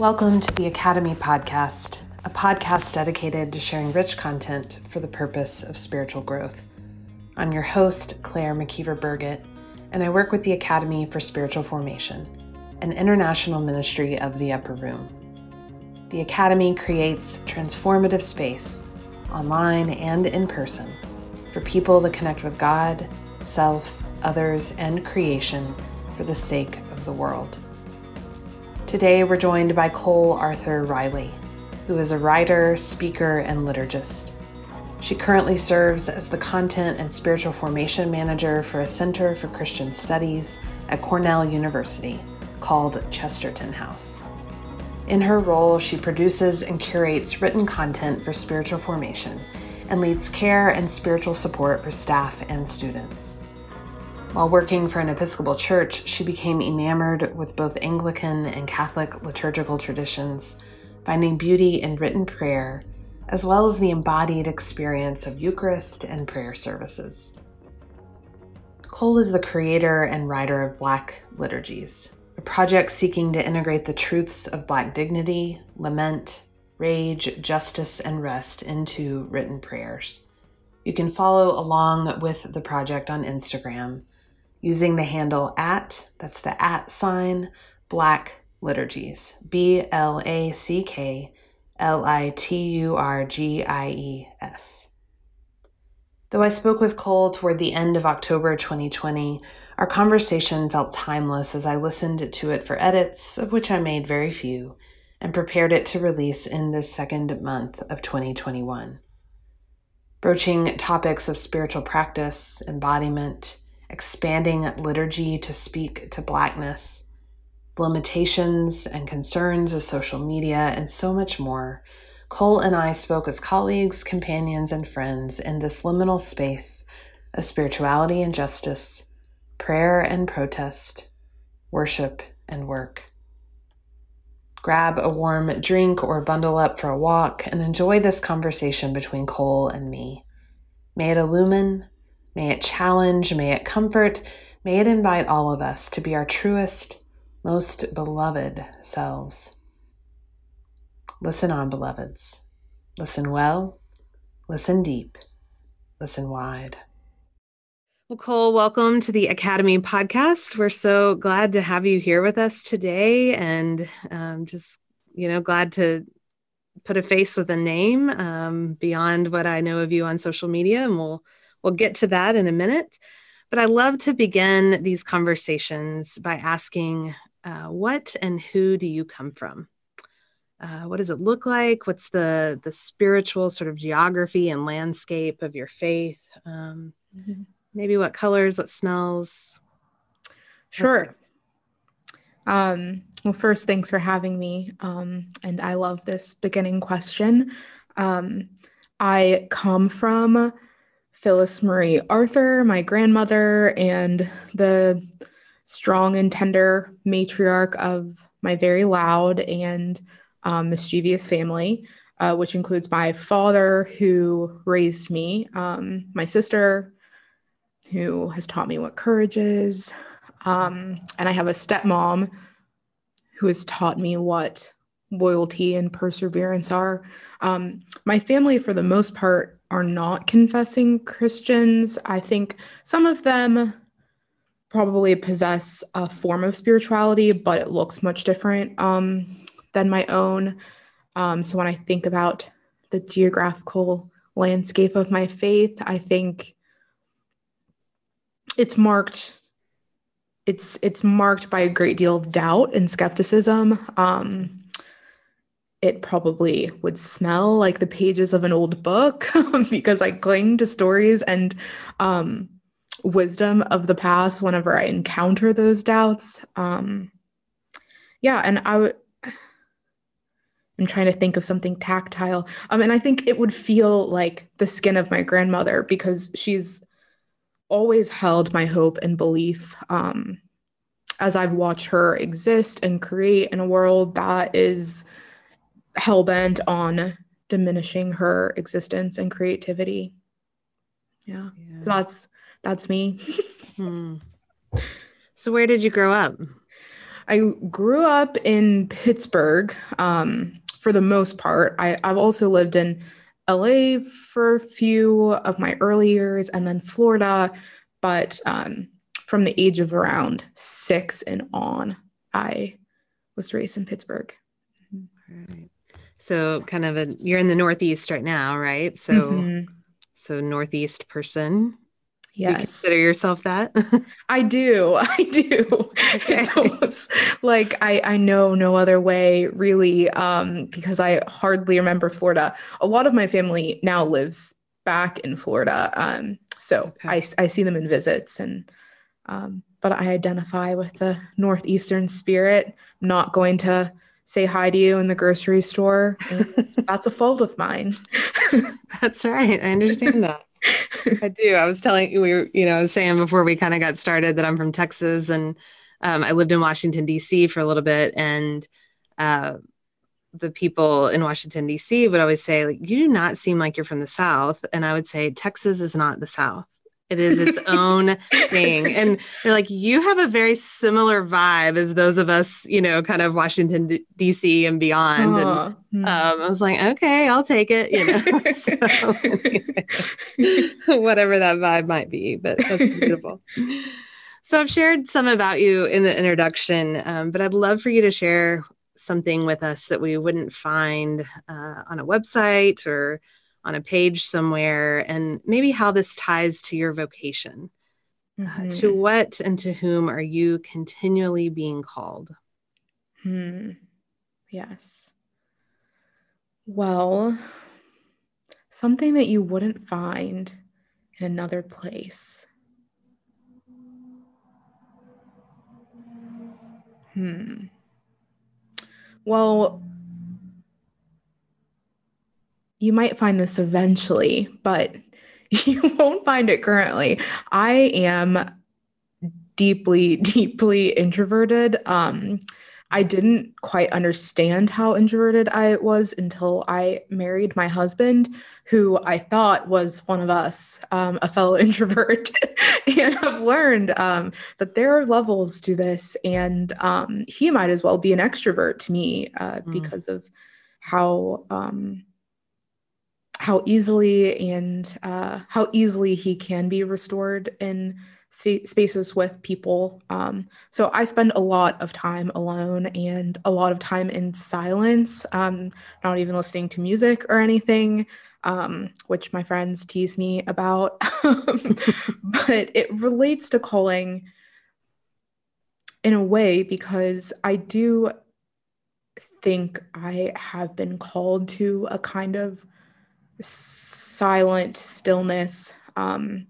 Welcome to the Academy Podcast, a podcast dedicated to sharing rich content for the purpose of spiritual growth. I'm your host, Claire McKeever Burgett, and I work with the Academy for Spiritual Formation, an international ministry of the Upper Room. The Academy creates transformative space, online and in person, for people to connect with God, self, others, and creation for the sake of the world. Today we're joined by Cole Arthur Riley, who is a writer, speaker, and liturgist. She currently serves as the Content and Spiritual Formation Manager for a Center for Christian Studies at Cornell University called Chesterton House. In her role, she produces and curates written content for spiritual formation and leads care and spiritual support for staff and students. While working for an Episcopal church, she became enamored with both Anglican and Catholic liturgical traditions, finding beauty in written prayer, as well as the embodied experience of Eucharist and prayer services. Cole is the creator and writer of Black Liturgies, a project seeking to integrate the truths of Black dignity, lament, rage, justice, and rest into written prayers. You can follow along with the project on Instagram using the handle at, that's the at sign, Black Liturgies, B L A C K L I T U R G I E S. Though I spoke with Cole toward the end of October 2020, our conversation felt timeless as I listened to it for edits, of which I made very few, and prepared it to release in the second month of 2021. Broaching topics of spiritual practice, embodiment, expanding liturgy to speak to Blackness, limitations and concerns of social media, and so much more, Cole and I spoke as colleagues, companions, and friends in this liminal space of spirituality and justice, prayer and protest, worship and work. Grab a warm drink or bundle up for a walk and enjoy this conversation between Cole and me. May it illumine, May it challenge, may it comfort, may it invite all of us to be our truest, most beloved selves. Listen on, beloveds. Listen well, listen deep, listen wide. Well, Cole, welcome to the Academy podcast. We're so glad to have you here with us today and um, just, you know, glad to put a face with a name um, beyond what I know of you on social media. And we'll We'll get to that in a minute. But I love to begin these conversations by asking uh, what and who do you come from? Uh, what does it look like? What's the the spiritual sort of geography and landscape of your faith? Um, mm-hmm. Maybe what colors, what smells? Sure. Um, well, first, thanks for having me. Um, and I love this beginning question. Um, I come from Phyllis Marie Arthur, my grandmother, and the strong and tender matriarch of my very loud and um, mischievous family, uh, which includes my father, who raised me, um, my sister, who has taught me what courage is, um, and I have a stepmom who has taught me what loyalty and perseverance are. Um, my family, for the most part, are not confessing Christians. I think some of them probably possess a form of spirituality, but it looks much different um, than my own. Um, so when I think about the geographical landscape of my faith, I think it's marked it's it's marked by a great deal of doubt and skepticism. Um, it probably would smell like the pages of an old book because I cling to stories and um, wisdom of the past whenever I encounter those doubts. Um, yeah, and. I'm trying to think of something tactile. Um, and I think it would feel like the skin of my grandmother because she's always held my hope and belief um, as I've watched her exist and create in a world that is hell bent on diminishing her existence and creativity. Yeah. yeah. So that's that's me. hmm. So where did you grow up? I grew up in Pittsburgh um, for the most part. I, I've also lived in LA for a few of my early years and then Florida. But um, from the age of around six and on, I was raised in Pittsburgh. Right. So kind of a you're in the Northeast right now, right? So mm-hmm. so Northeast person. Yes. You consider yourself that? I do. I do. Okay. It's almost like I, I know no other way really um, because I hardly remember Florida. A lot of my family now lives back in Florida. Um, so okay. I, I see them in visits and um, but I identify with the Northeastern spirit. I'm not going to say hi to you in the grocery store. that's a fault of mine. that's right. I understand that. I do. I was telling you, we were, you know, saying before we kind of got started that I'm from Texas and um, I lived in Washington, D.C. for a little bit. And uh, the people in Washington, D.C. would always say, like, you do not seem like you're from the South. And I would say, Texas is not the South. It is its own thing. And they're like, you have a very similar vibe as those of us, you know, kind of Washington, D.C. and beyond. And hmm. um, I was like, okay, I'll take it, you know. so, anyway, whatever that vibe might be, but that's beautiful. so I've shared some about you in the introduction, um, but I'd love for you to share something with us that we wouldn't find uh, on a website or on a page somewhere and maybe how this ties to your vocation. Mm-hmm. Uh, to what and to whom are you continually being called? Hmm. Yes. Well, something that you wouldn't find in another place. Hmm. Well, you might find this eventually, but you won't find it currently. I am deeply, deeply introverted. Um, I didn't quite understand how introverted I was until I married my husband, who I thought was one of us, um, a fellow introvert. and I've learned um, that there are levels to this, and um, he might as well be an extrovert to me uh, mm. because of how um, how easily and uh, how easily he can be restored in sp- spaces with people. Um, so I spend a lot of time alone and a lot of time in silence, um, not even listening to music or anything. Um, which my friends tease me about. but it relates to calling in a way because I do think I have been called to a kind of silent stillness. Um,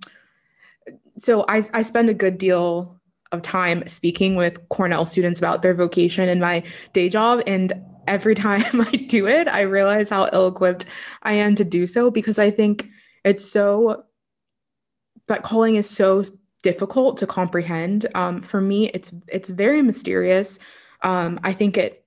so I, I spend a good deal of time speaking with Cornell students about their vocation in my day job. And every time I do it, I realize how ill equipped I am to do so because I think it's so, that calling is so difficult to comprehend. Um, for me, it's it's very mysterious. Um, I think it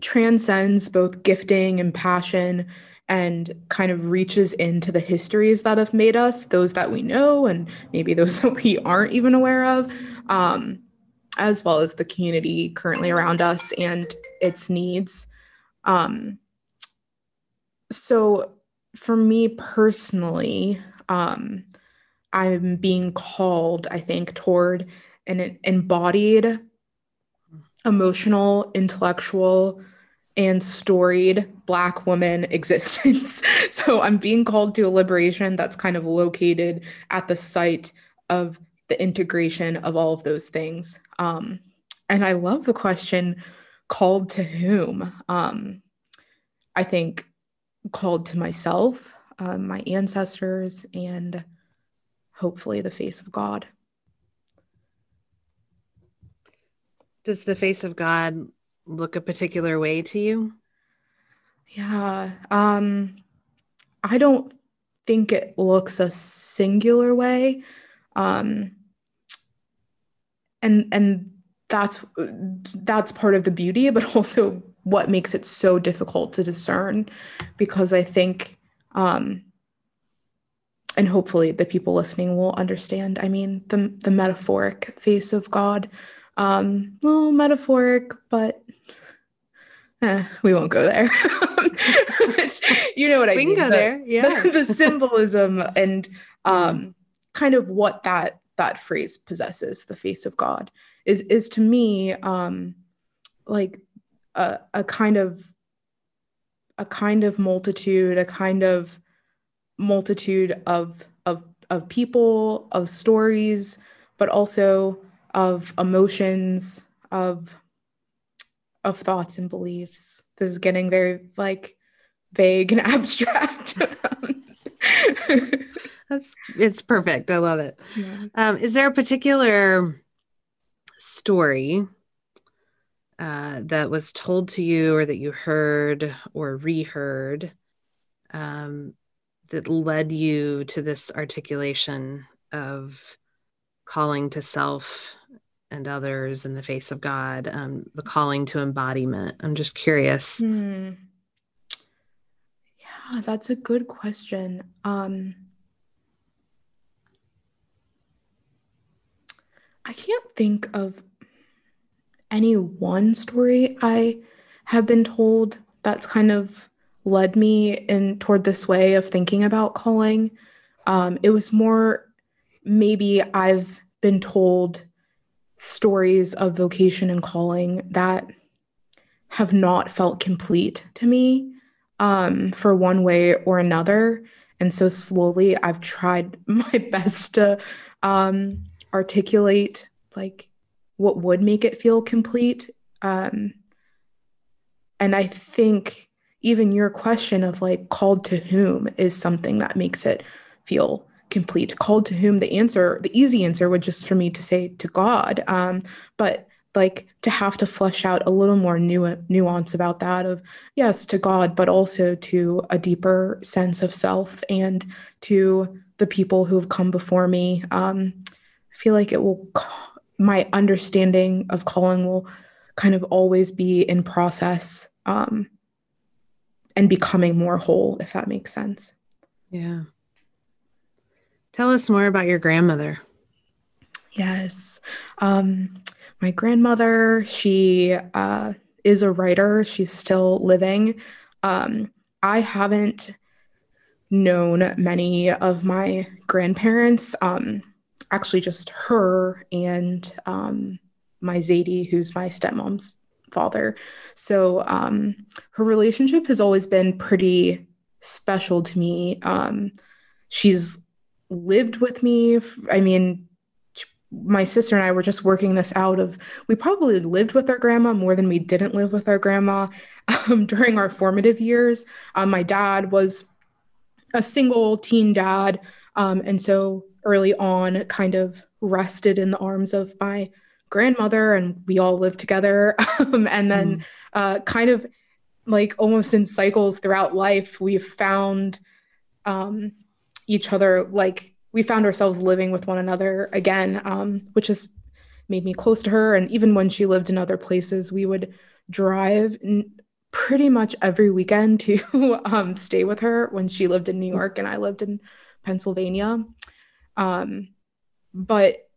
transcends both gifting and passion and kind of reaches into the histories that have made us, those that we know, and maybe those that we aren't even aware of, um, as well as the community currently around us and its needs. Um, so, for me personally, um, I'm being called, I think, toward an embodied, emotional, intellectual, and storied Black woman existence. so I'm being called to a liberation that's kind of located at the site of the integration of all of those things. Um, and I love the question called to whom? Um, I think called to myself, uh, my ancestors, and hopefully the face of God. Does the face of God look a particular way to you? Yeah. Um I don't think it looks a singular way. Um and and that's that's part of the beauty but also what makes it so difficult to discern because I think um and hopefully the people listening will understand. I mean, the the metaphoric face of God Um, well, metaphoric, but eh, we won't go there. you know what I we mean? We can go the, there. Yeah. The, the symbolism and um, kind of what that that phrase possesses, the face of God, is is to me um, like a, a kind of a kind of multitude, a kind of multitude of of of people, of stories, but also of emotions, of of thoughts and beliefs. This is getting very like vague and abstract. That's it's perfect. I love it. Yeah. Um, is there a particular story uh, that was told to you or that you heard or reheard um, that led you to this articulation of calling to self and others in the face of God, um, the calling to embodiment? I'm just curious. Hmm. Yeah, that's a good question. Um, I can't think of any one story I have been told that's kind of led me in toward this way of thinking about calling. Um, it was more maybe I've been told stories of vocation and calling that have not felt complete to me um, for one way or another. And so slowly I've tried my best to um, articulate like what would make it feel complete. Um, and I think even your question of like called to whom is something that makes it feel complete. Called to whom the answer, the easy answer would just for me to say to God. Um, but like to have to flesh out a little more nu- nuance about that of yes to god but also to a deeper sense of self and to the people who have come before me um, i feel like it will my understanding of calling will kind of always be in process um, and becoming more whole, if that makes sense. Yeah. Tell us more about your grandmother. Yes. Um, my grandmother, she uh, is a writer. She's still living. Um, I haven't known many of my grandparents. Um, actually just her and um, my Zadie, who's my stepmom's father. So um, her relationship has always been pretty special to me. Um, she's lived with me. I mean, my sister and I were just working this out of we probably lived with our grandma more than we didn't live with our grandma um, during our formative years. Um, my dad was a single teen dad. Um, and so early on kind of rested in the arms of my grandmother and we all lived together um, and then mm. uh, kind of like almost in cycles throughout life we found um, each other like we found ourselves living with one another again um, which has made me close to her. And even when she lived in other places we would drive pretty much every weekend to um, stay with her when she lived in new york and i lived in pennsylvania. Um, but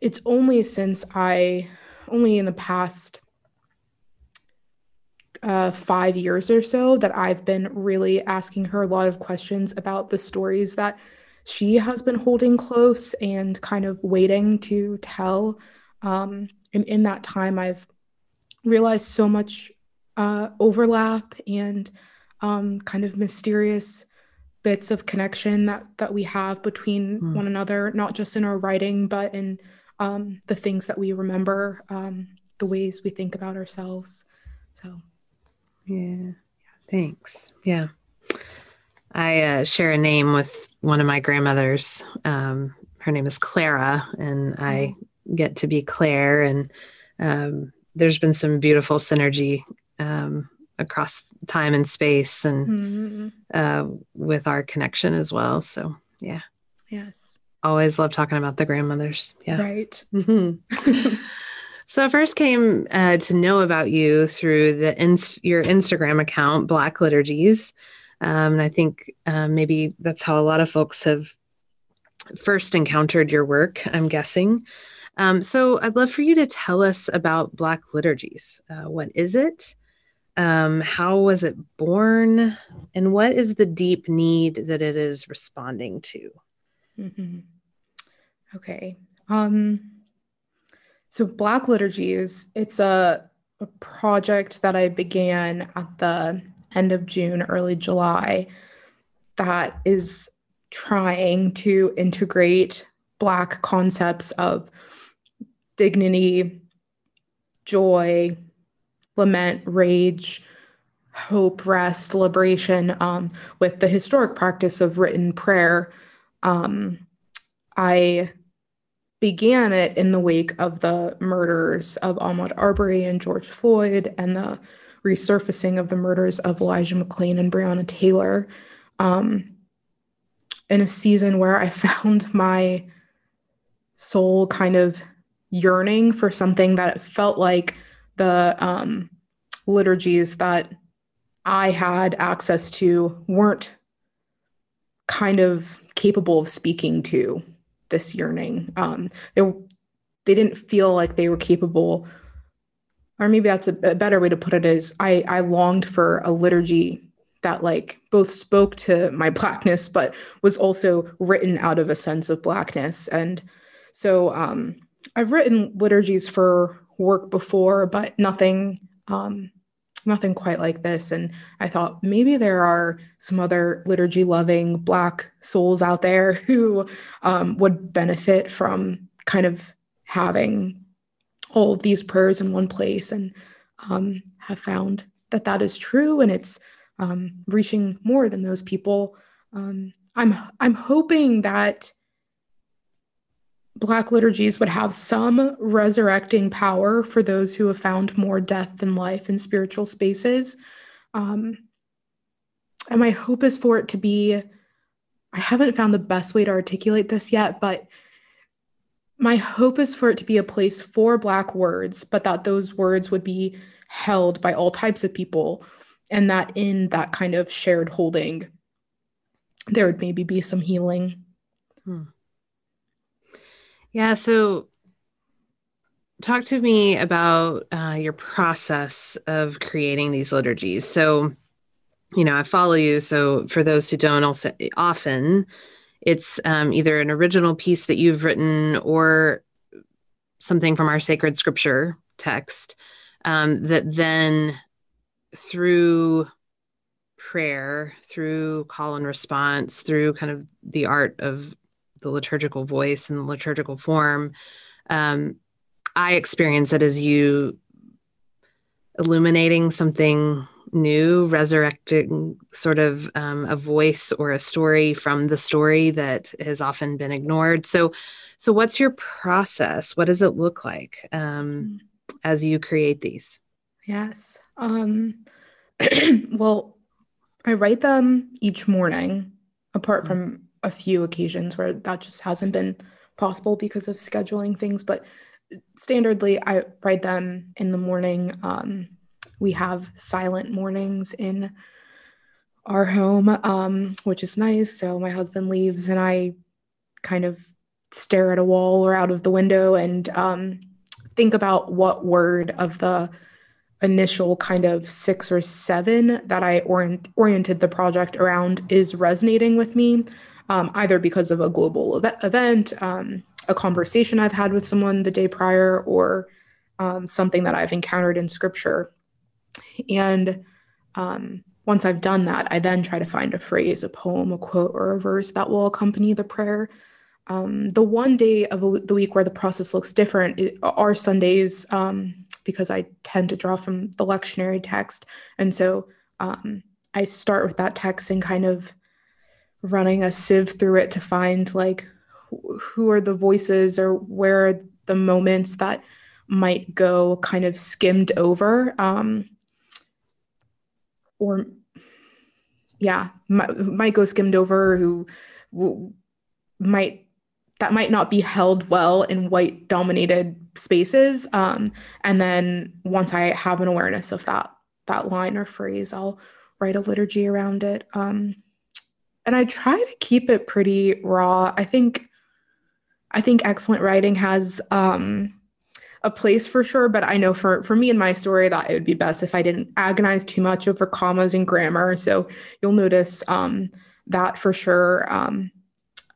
it's only since I, only in the past uh, five years or so, that I've been really asking her a lot of questions about the stories that she has been holding close and kind of waiting to tell. Um, and in that time, I've realized so much uh, overlap and um, kind of mysterious bits of connection that that we have between mm. one another not just in our writing but in um, the things that we remember um, the ways we think about ourselves so yeah thanks yeah i uh, share a name with one of my grandmothers um, her name is clara and i mm. get to be claire and um, there's been some beautiful synergy um, across time and space and mm-hmm. uh, with our connection as well. So, yeah. Yes. Always love talking about the grandmothers. Yeah. Right. Mm-hmm. so, I first came uh, to know about you through the ins- your Instagram account, Black Liturgies. Um, and I think uh, maybe that's how a lot of folks have first encountered your work, I'm guessing. Um, so I'd love for you to tell us about Black liturgies. Uh, what is it? Um, how was it born? And what is the deep need that it is responding to? Mm-hmm. Okay. Um, so Black liturgies, it's a, a project that I began at the end of June, early July, that is trying to integrate Black concepts of dignity, joy, lament, rage, hope, rest, liberation, um, with the historic practice of written prayer. Um, I began it in the wake of the murders of Ahmaud Arbery and George Floyd and the resurfacing of the murders of Elijah McClain and Breonna Taylor. Um, in a season where I found my soul kind of yearning for something that felt like the um, liturgies that I had access to weren't kind of capable of speaking to this yearning. Um, they they didn't feel like they were capable, or maybe that's a, a better way to put it. Is I I longed for a liturgy that like both spoke to my blackness but was also written out of a sense of blackness and so um, i've written liturgies for work before but nothing um, nothing quite like this and i thought maybe there are some other liturgy loving black souls out there who um, would benefit from kind of having all of these prayers in one place and um, have found that that is true and it's um, reaching more than those people. Um, I'm I'm hoping that Black liturgies would have some resurrecting power for those who have found more death than life in spiritual spaces. Um, and my hope is for it to be, I haven't found the best way to articulate this yet, but my hope is for it to be a place for Black words, but that those words would be held by all types of people and that in that kind of shared holding there would maybe be some healing hmm. Yeah so talk to me about uh, your process of creating these liturgies. So you know i follow you so for those who don't also often it's um, either an original piece that you've written or something from our sacred scripture text um, that then through prayer, through call and response, through kind of the art of the liturgical voice and the liturgical form, um, I experience it as you illuminating something new, resurrecting sort of um, a voice or a story from the story that has often been ignored. So, so what's your process? What does it look like um, mm. as you create these? Yes. Um, well, I write them each morning, apart mm-hmm. from a few occasions where that just hasn't been possible because of scheduling things. But standardly, I write them in the morning. Um, we have silent mornings in our home, um, which is nice. So my husband leaves, and I kind of stare at a wall or out of the window and um, think about what word of the initial kind of six or seven that I orient, oriented the project around is resonating with me, um, either because of a global ev- event, um, a conversation I've had with someone the day prior, or um, something that I've encountered in scripture. And um, once I've done that, I then try to find a phrase, a poem, a quote, or a verse that will accompany the prayer. Um, the one day of the week where the process looks different are Sundays um, because I tend to draw from the lectionary text. And so um, I start with that text and kind of running a sieve through it to find like who are the voices or where are the moments that might go kind of skimmed over um, or yeah might, might go skimmed over who, who might that might not be held well in white dominated spaces um, and then once i have an awareness of that that line or phrase i'll write a liturgy around it um, and i try to keep it pretty raw i think I think excellent writing has um, a place for sure, but I know for for me and my story that it would be best if I didn't agonize too much over commas and grammar. So you'll notice um, that for sure. Um,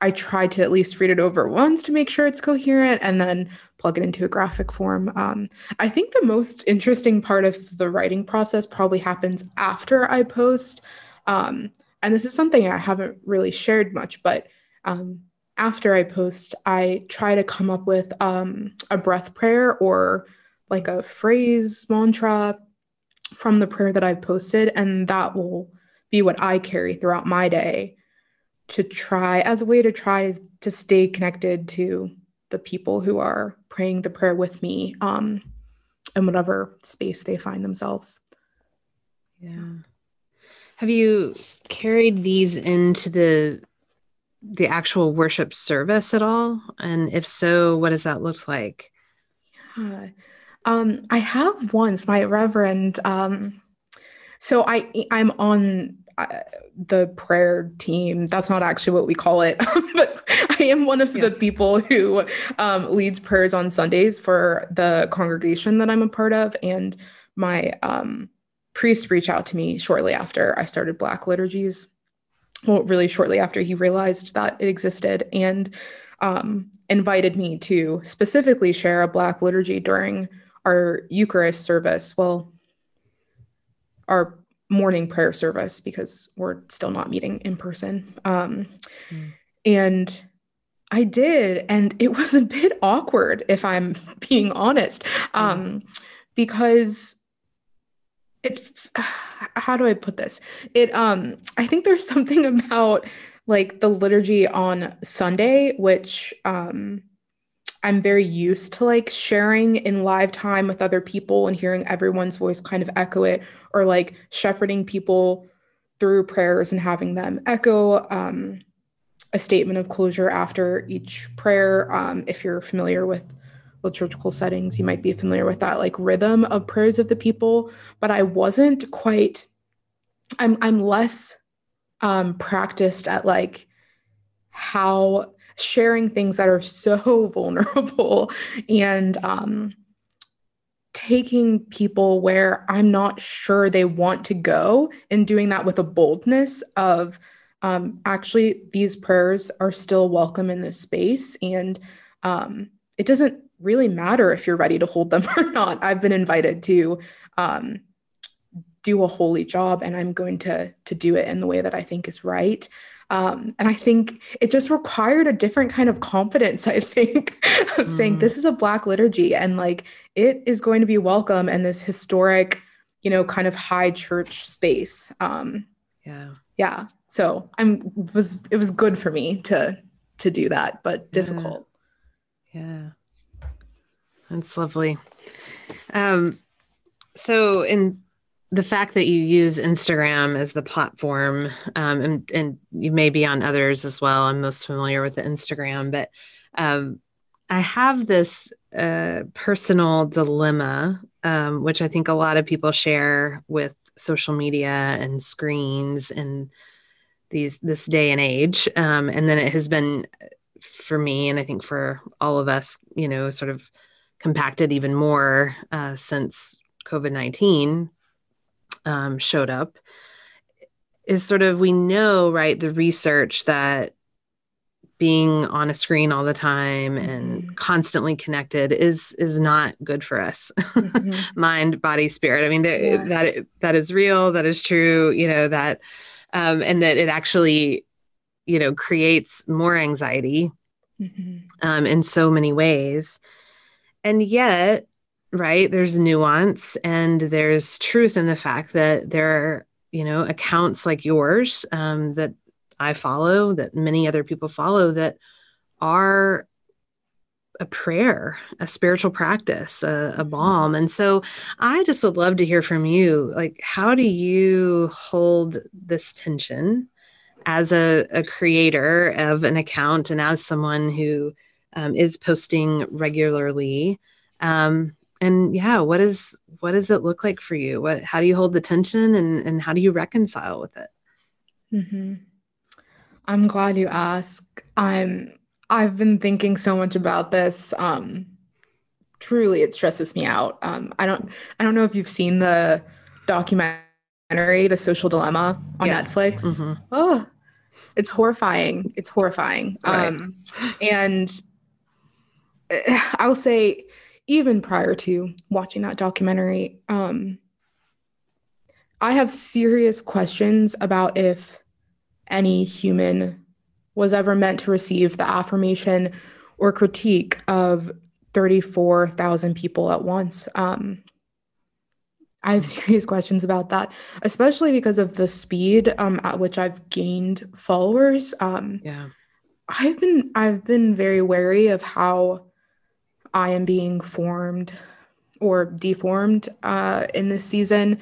I try to at least read it over once to make sure it's coherent, and then plug it into a graphic form. Um, I think the most interesting part of the writing process probably happens after I post. Um, and this is something I haven't really shared much, but um, after I post, I try to come up with um, a breath prayer or like a phrase mantra from the prayer that I've posted, and that will be what I carry throughout my day to try as a way to try to stay connected to the people who are praying the prayer with me um, in whatever space they find themselves. Yeah. Have you carried these into the the actual worship service at all? And if so, what does that look like? Yeah. Um, I have once, my reverend. Um, so I I'm on uh, the prayer team. That's not actually what we call it, but I am one of yeah. the people who um, leads prayers on Sundays for the congregation that I'm a part of, and my um, priest reached out to me shortly after I started Black liturgies well, really shortly after he realized that it existed and um, invited me to specifically share a Black liturgy during our Eucharist service. Well, our morning prayer service because we're still not meeting in person. Um, mm. And I did, and it was a bit awkward, if I'm being honest, um, mm. because it how do i put this? It um i think there's something about like the liturgy on sunday which um i'm very used to like sharing in live time with other people and hearing everyone's voice kind of echo it or like shepherding people through prayers and having them echo um a statement of closure after each prayer um if you're familiar with liturgical settings, you might be familiar with that like rhythm of prayers of the people, but I wasn't quite I'm I'm less um practiced at like how sharing things that are so vulnerable and um taking people where I'm not sure they want to go and doing that with a boldness of um, actually these prayers are still welcome in this space. And um, it doesn't really matter if you're ready to hold them or not. I've been invited to um, do a holy job, and I'm going to to do it in the way that I think is right. Um, and I think it just required a different kind of confidence. I think of mm. saying this is a Black liturgy, and like it is going to be welcome in this historic, you know, kind of high church space. Um, yeah, yeah. So I'm was it was good for me to to do that, but difficult. yeah. yeah. That's lovely. Um, so, in the fact that you use Instagram as the platform, um, and, and you may be on others as well. I'm most familiar with the Instagram, but um, I have this uh, personal dilemma, um, which I think a lot of people share with social media and screens and these this day and age. Um, and then it has been for me, and I think for all of us, you know, sort of compacted even more uh, since COVID 19 um, showed up is sort of we know, right, the research that being on a screen all the time and mm-hmm. constantly connected is is not good for us mm-hmm. mind body spirit i mean yes. that that is real that is true you know that um, and that it actually you know creates more anxiety mm-hmm. um, in so many ways and yet, right, there's nuance and there's truth in the fact that there are, you know, accounts like yours um, that I follow, that many other people follow, that are a prayer, a spiritual practice, a, a, balm. And so I just would love to hear from you. Like, how do you hold this tension as a, a creator of an account and as someone who um, is posting regularly. Um, and yeah, what is what does it look like for you? What how do you hold the tension and and how do you reconcile with it? Mm-hmm. I'm glad you asked. I'm I've been thinking so much about this. Um, truly, it stresses me out. Um, I don't, I don't know if you've seen the documentary, The Social Dilemma, on yeah. Netflix. Mm-hmm. Oh, it's horrifying. It's horrifying. Right. Um, and I'll say, even prior to watching that documentary, um, I have serious questions about if any human was ever meant to receive the affirmation or critique of 34,000 people at once. Um, I have serious questions about that, especially because of the speed um, at which I've gained followers. Um, yeah, I've been I've been very wary of how I am being formed or deformed uh, in this season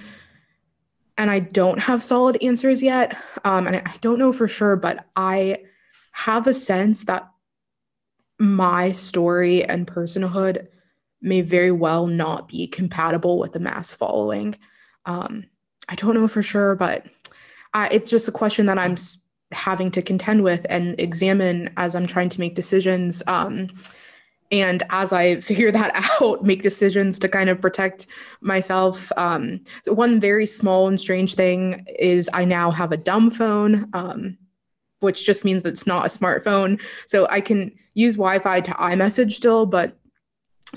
and I don't have solid answers yet. Um, and I don't know for sure, but I have a sense that my story and personhood may very well not be compatible with the mass following. Um, I don't know for sure, but uh, it's just a question that I'm having to contend with and examine as I'm trying to make decisions. Um, and as i figure that out make decisions to kind of protect myself um, so one very small and strange thing is i now have a dumb phone um, which just means that it's not a smartphone. So i can use wi-fi to imessage still but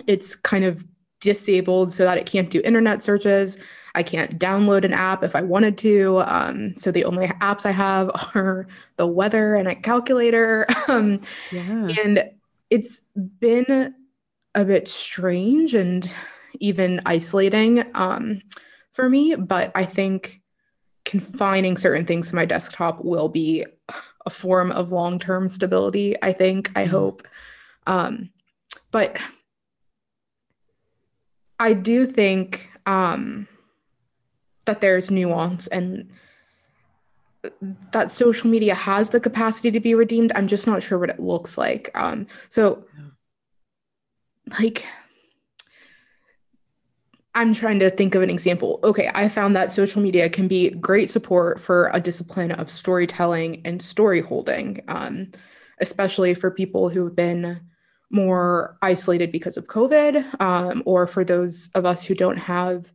it's kind of disabled so that it can't do internet searches. I can't download an app if i wanted to um, so the only apps i have are the weather and a calculator. Um, yeah. and it's been a bit strange and even isolating um, for me, but I think confining certain things to my desktop will be a form of long term stability, I think, I mm-hmm. hope. Um, but I do think um, that there's nuance and that social media has the capacity to be redeemed. I'm just not sure what it looks like. Um, so, yeah. like, I'm trying to think of an example. Okay, I found that social media can be great support for a discipline of storytelling and story holding, um, especially for people who've been more isolated because of COVID, um, or for those of us who don't have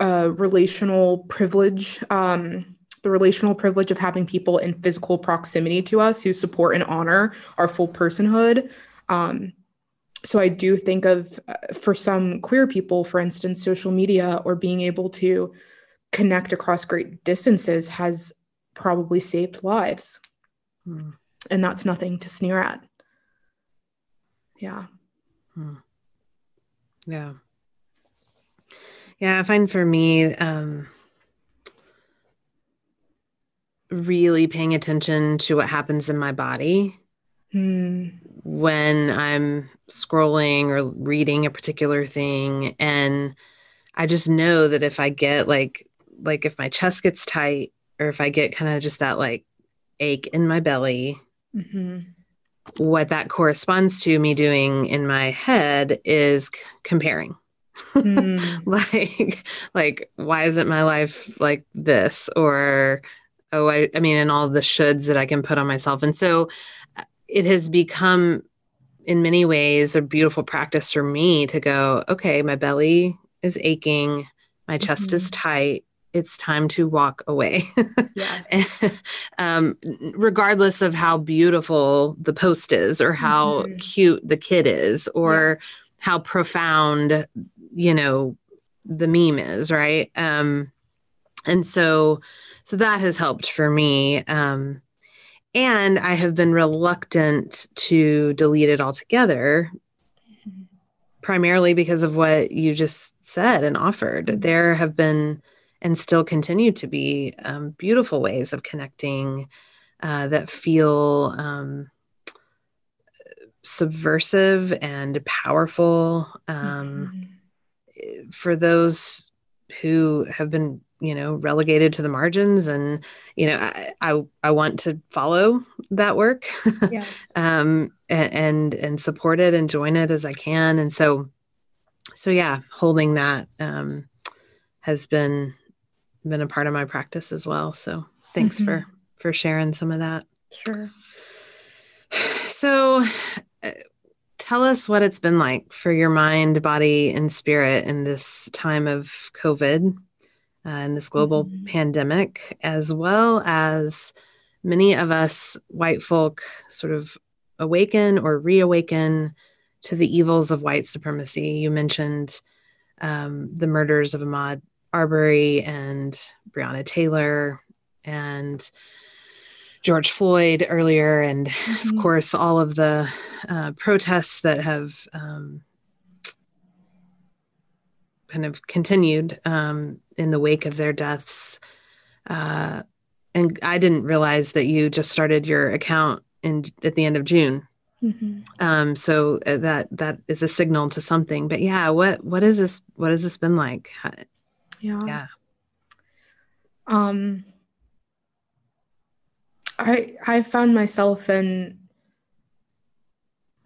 uh, relational privilege um, the relational privilege of having people in physical proximity to us who support and honor our full personhood. Um, so I do think of, uh, for some queer people, for instance, social media or being able to connect across great distances has probably saved lives. Hmm. And that's nothing to sneer at. Yeah. Hmm. Yeah. Yeah, I find for me, um, really paying attention to what happens in my body mm. when I'm scrolling or reading a particular thing. And I just know that if I get like, like if my chest gets tight or if I get kind of just that like ache in my belly, mm-hmm. what that corresponds to me doing in my head is c- comparing. Mm. like, like, why isn't my life like this? Or oh I, I mean and all the shoulds that i can put on myself and so uh, it has become in many ways a beautiful practice for me to go okay my belly is aching my chest mm-hmm. is tight it's time to walk away yes. um, regardless of how beautiful the post is or how mm-hmm. cute the kid is or yes. how profound you know the meme is right um, and so so that has helped for me. Um, and I have been reluctant to delete it altogether, primarily because of what you just said and offered. There have been and still continue to be um, beautiful ways of connecting uh, that feel um, subversive and powerful um, mm-hmm. for those who have been you know relegated to the margins and you know i i, I want to follow that work. Yes. um and, and and support it and join it as i can. And so so yeah holding that um has been been a part of my practice as well. So thanks mm-hmm. for for sharing some of that. Sure. So, uh, tell us what it's been like for your mind, body, and spirit in this time of COVID uh, and this global mm-hmm. pandemic, as well as many of us white folk sort of awaken or reawaken to the evils of white supremacy. You mentioned um, the murders of Ahmaud Arbery and Breonna Taylor and George Floyd earlier, and mm-hmm. of course, all of the uh, protests that have um, kind of continued um, in the wake of their deaths. Uh, and I didn't realize that you just started your account in at the end of June. Mm-hmm. Um, so uh, that that is a signal to something. But yeah, what what is this? What has this been like? Yeah. Yeah. Um I I found myself in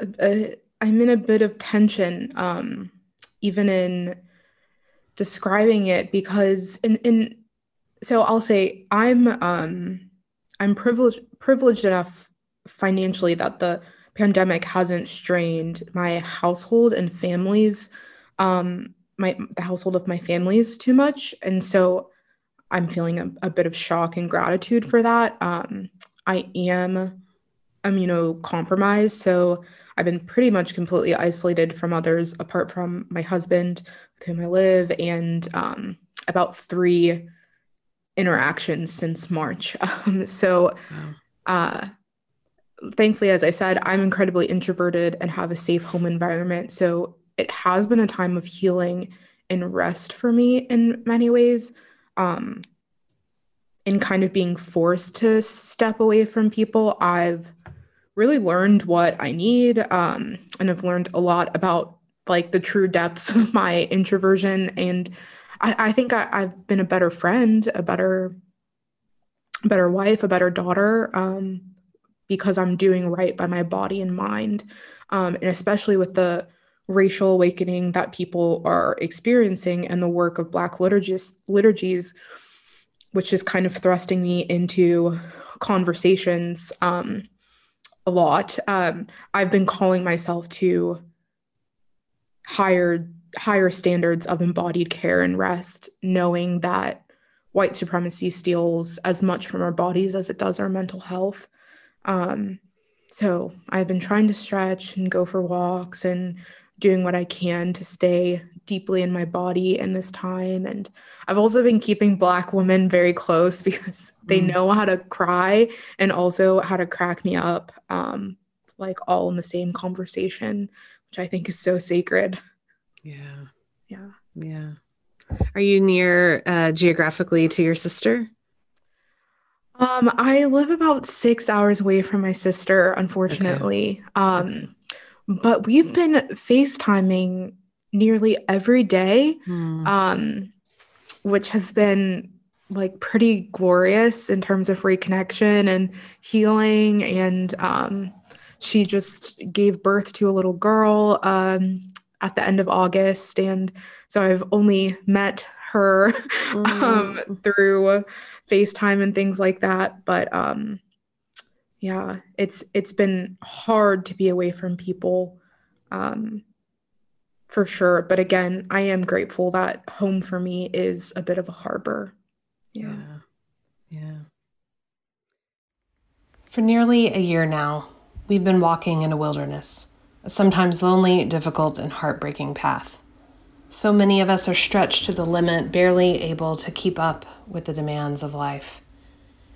I'm in a bit of tension um even in describing it because in in so I'll say I'm um I'm privileged privileged enough financially that the pandemic hasn't strained my household and families um my the household of my families too much. And so i'm feeling a, a bit of shock and gratitude for that. Um, i am immunocompromised so i've been pretty much completely isolated from others apart from my husband with whom i live and um, about three interactions since march um, so wow. uh, thankfully as i said i'm incredibly introverted and have a safe home environment so it has been a time of healing and rest for me in many ways. Um, in kind of being forced to step away from people, I've really learned what I need. Um, and I've learned a lot about like the true depths of my introversion. And I, I think I, have been a better friend, a better, better wife, a better daughter, um, because I'm doing right by my body and mind. Um, and especially with the racial awakening that people are experiencing and the work of Black liturgies, liturgies which is kind of thrusting me into conversations um, a lot. Um, I've been calling myself to higher higher standards of embodied care and rest, knowing that white supremacy steals as much from our bodies as it does our mental health. Um, so I've been trying to stretch and go for walks and doing what I can to stay deeply in my body in this time. And I've also been keeping Black women very close because they mm. know how to cry and also how to crack me up, um, like all in the same conversation, which I think is so sacred. Yeah. Yeah. Yeah. Are you near uh, geographically to your sister? Um, I live about six hours away from my sister, unfortunately. Okay. Um, but we've been FaceTiming nearly every day, mm. um, which has been like pretty glorious in terms of reconnection and healing. And um, she just gave birth to a little girl um, at the end of August. And so I've only met her mm. through FaceTime and things like that. But um, yeah it's it's been hard to be away from people um for sure but again i am grateful that home for me is a bit of a harbor. Yeah. Yeah, yeah. for nearly a year now we've been walking in a wilderness a sometimes lonely difficult and heartbreaking path. So many of us are stretched to the limit barely able to keep up with the demands of life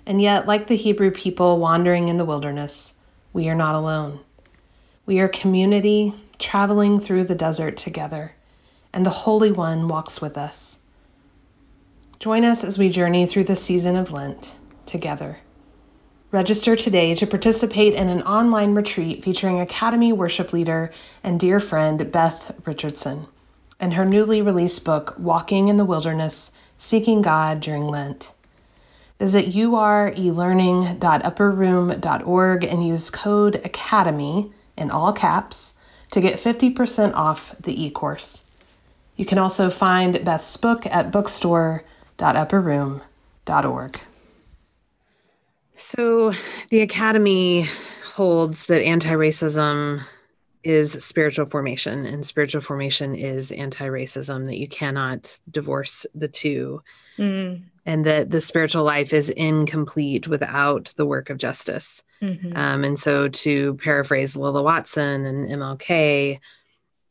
and yet, like the Hebrew people wandering in the wilderness, we are not alone. We are community traveling through the desert together, and the Holy One walks with us. Join us as we journey through the season of Lent together. Register today to participate in an online retreat featuring Academy worship leader and dear friend Beth Richardson and her newly released book, Walking in the Wilderness Seeking God During Lent. Visit urelearning.upperroom.org and use code ACADEMY in all caps to get 50% off the e course. You can also find Beth's book at bookstore.upperroom.org. So, the Academy holds that anti-racism is spiritual formation and spiritual formation is anti-racism that you cannot divorce the two mm. and that the spiritual life is incomplete without the work of justice mm-hmm. um, and so to paraphrase lilla watson and mlk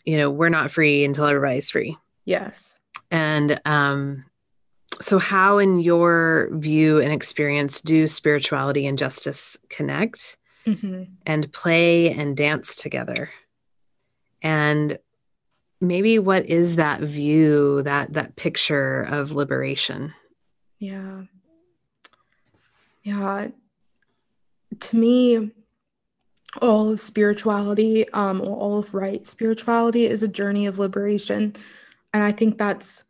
you know we're not free until everybody's free yes and um, so how in your view and experience do spirituality and justice connect mm-hmm. and play and dance together and maybe what is that view that that picture of liberation? Yeah. Yeah. To me all of spirituality um all of right spirituality is a journey of liberation. And i think that's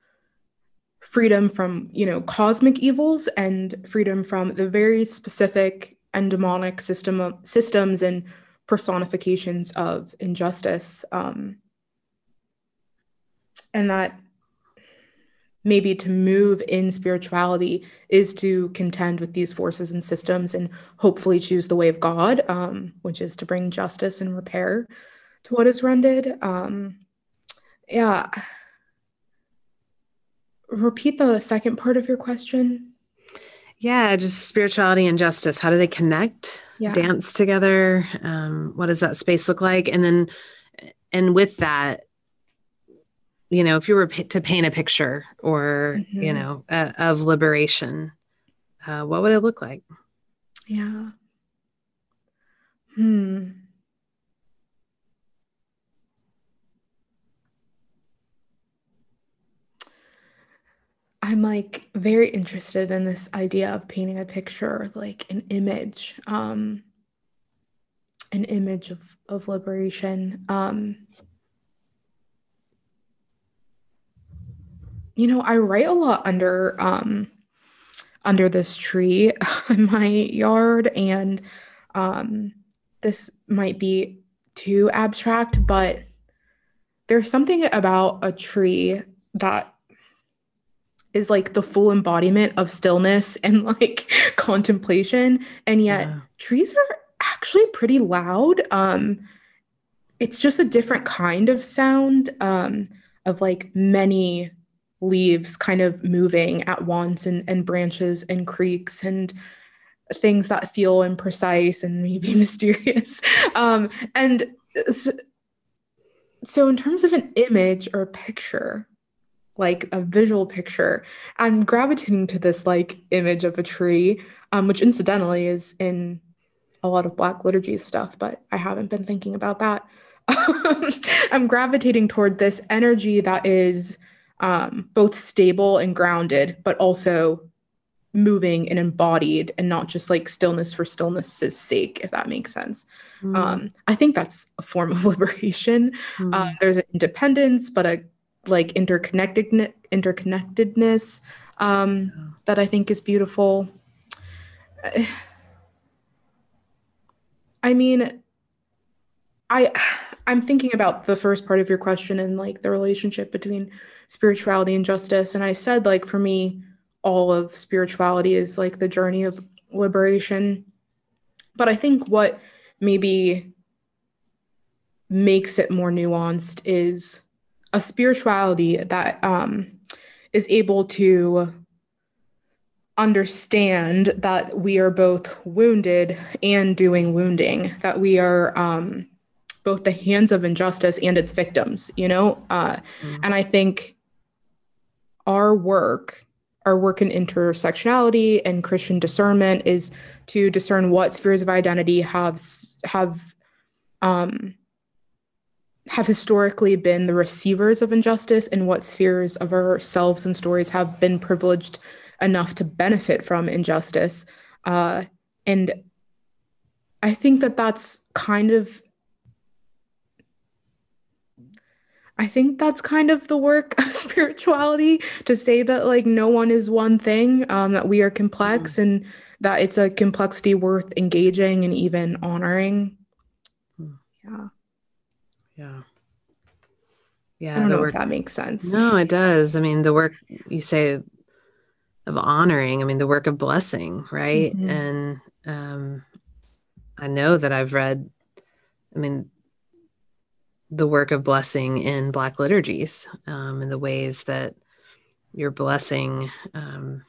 freedom from you know cosmic evils and freedom from the very specific and demonic system systems and personifications of injustice um, and that maybe to move in spirituality is to contend with these forces and systems and hopefully choose the way of god um, which is to bring justice and repair to what is rendered. Um, yeah. Repeat the second part of your question yeah, just spirituality and justice. How do they connect? Yeah. Dance together. Um, what does that space look like? And then, and with that, you know, if you were p- to paint a picture or mm-hmm. you know uh, of liberation, uh, what would it look like? Yeah. Hmm. I'm like very interested in this idea of painting a picture, like an image, um, an image of, of liberation. Um, you know, I write a lot under um, under this tree in my yard, and um, this might be too abstract, but there's something about a tree that is like the full embodiment of stillness and like contemplation. And yet yeah. trees are actually pretty loud. Um it's just a different kind of sound um of like many leaves kind of moving at once and, and branches and creaks and things that feel imprecise and maybe mysterious. Um and so, so in terms of an image or a picture like a visual picture. I'm gravitating to this like image of a tree, um, which incidentally is in a lot of Black liturgy stuff, but I haven't been thinking about that. I'm gravitating toward this energy that is um, both stable and grounded, but also moving and embodied and not just like stillness for stillness' sake, if that makes sense. Mm. Um, I think that's a form of liberation. Mm. Uh, there's an independence, but a like interconnected interconnectedness um, that I think is beautiful. I mean, I I'm thinking about the first part of your question and like the relationship between spirituality and justice. And I said like for me, all of spirituality is like the journey of liberation. But I think what maybe makes it more nuanced is a spirituality that um, is able to understand that we are both wounded and doing wounding, that we are um, both the hands of injustice and its victims, you know? Uh, mm-hmm. And I think our work, our work in intersectionality and Christian discernment is to discern what spheres of identity have have um, have historically been the receivers of injustice and what spheres of ourselves and stories have been privileged enough to benefit from injustice. Uh, and I think that that's kind of I think that's kind of the work of spirituality to say that like no one is one thing, um, that we are complex mm-hmm. and that it's a complexity worth engaging and even honoring. Mm. Yeah. Yeah. Yeah. I don't know work, if that makes sense. No, it does. I mean, the work you say of honoring, I mean, the work of blessing, right? Mm-hmm. And um I know that I've read, I mean, the work of blessing in Black liturgies um, and the ways that you're blessing um,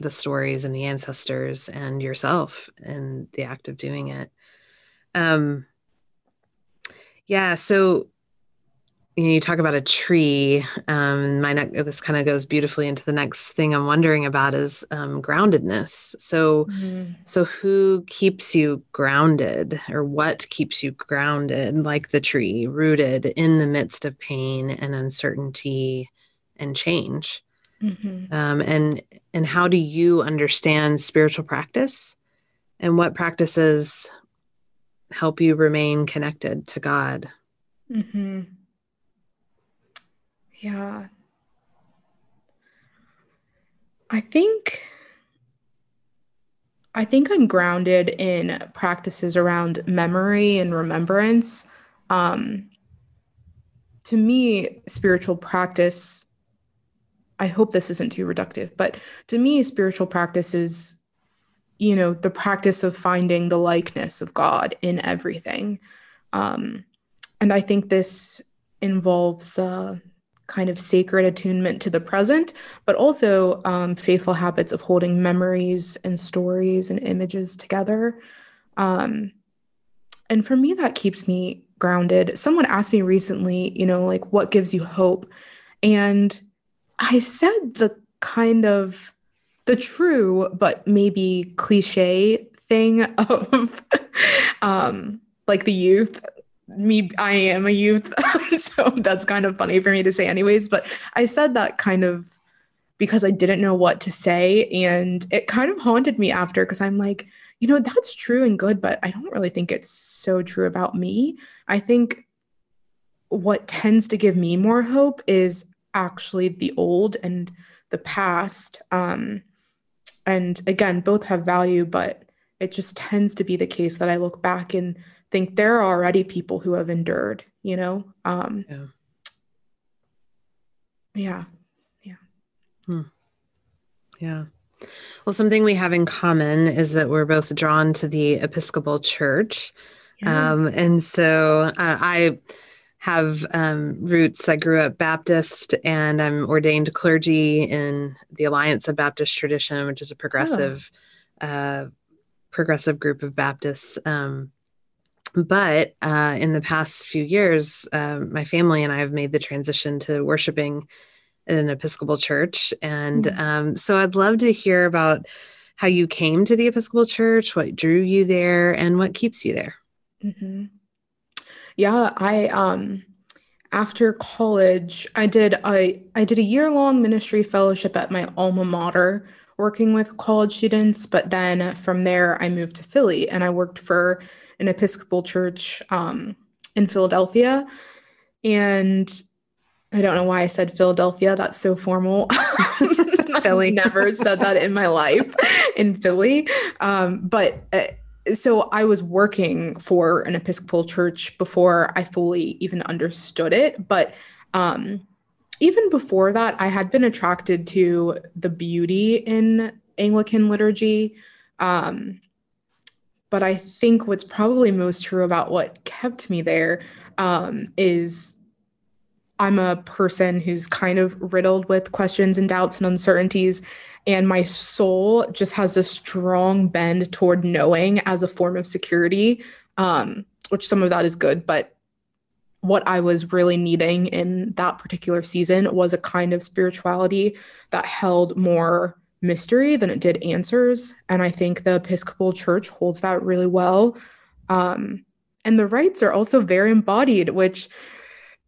the stories and the ancestors and yourself in the act of doing it. Um, yeah, so you, know, you talk about a tree. Um, my ne- this kind of goes beautifully into the next thing I'm wondering about is um, groundedness. So, mm-hmm. so who keeps you grounded, or what keeps you grounded, like the tree, rooted in the midst of pain and uncertainty and change? Mm-hmm. Um, and and how do you understand spiritual practice, and what practices help you remain connected to God? Mm-hmm. Yeah. I think I think I'm grounded in practices around memory and remembrance. Um, to me, spiritual practice, I hope this isn't too reductive, but to me, spiritual practice is, you know, the practice of finding the likeness of God in everything. Um, and I think this involves uh, kind of sacred attunement to the present, but also um, faithful habits of holding memories and stories and images together. Um, and for me, that keeps me grounded. Someone asked me recently, you know, like, what gives you hope? And I said the kind of the true, but maybe cliche thing of um, like the youth me i am a youth. So that's kind of funny for me to say anyways but i said that kind of because i didn't know what to say and it kind of haunted me after because i'm like you know that's true and good but i don't really think it's so true about me. I think what tends to give me more hope is actually the old and the past um and again both have value but it just tends to be the case that i look back and think there are already people who have endured, you know? Um, yeah. Yeah. Yeah. Hmm. Yeah. Well, something we have in common is that we're both drawn to the Episcopal Church. Yeah. Um, and so uh, I have um, roots. I grew up Baptist and I'm ordained clergy in the Alliance of Baptist Tradition, which is a progressive, oh. uh, progressive group of Baptists. Um, but uh, in the past few years, uh, my family and I have made the transition to worshiping in an Episcopal church. And mm-hmm. um, so I'd love to hear about how you came to the Episcopal church, what drew you there, and what keeps you there. Mm-hmm. Yeah, I, um, after college, I did I I did a year long ministry fellowship at my alma mater, working with college students. But then from there, I moved to Philly and I worked for an Episcopal church um, in Philadelphia. And I don't know why I said Philadelphia. That's so formal. Philly. never said that in my life in Philly. Um, but uh, so I was working for an Episcopal church before I fully even understood it. But um, even before that, I had been attracted to the beauty in Anglican liturgy. Um, but I think what's probably most true about what kept me there um, is I'm a person who's kind of riddled with questions and doubts and uncertainties. And my soul just has a strong bend toward knowing as a form of security, um, which some of that is good. But what I was really needing in that particular season was a kind of spirituality that held more mystery than it did answers. And I think the Episcopal Church holds that really well. Um, and the rites are also very embodied, which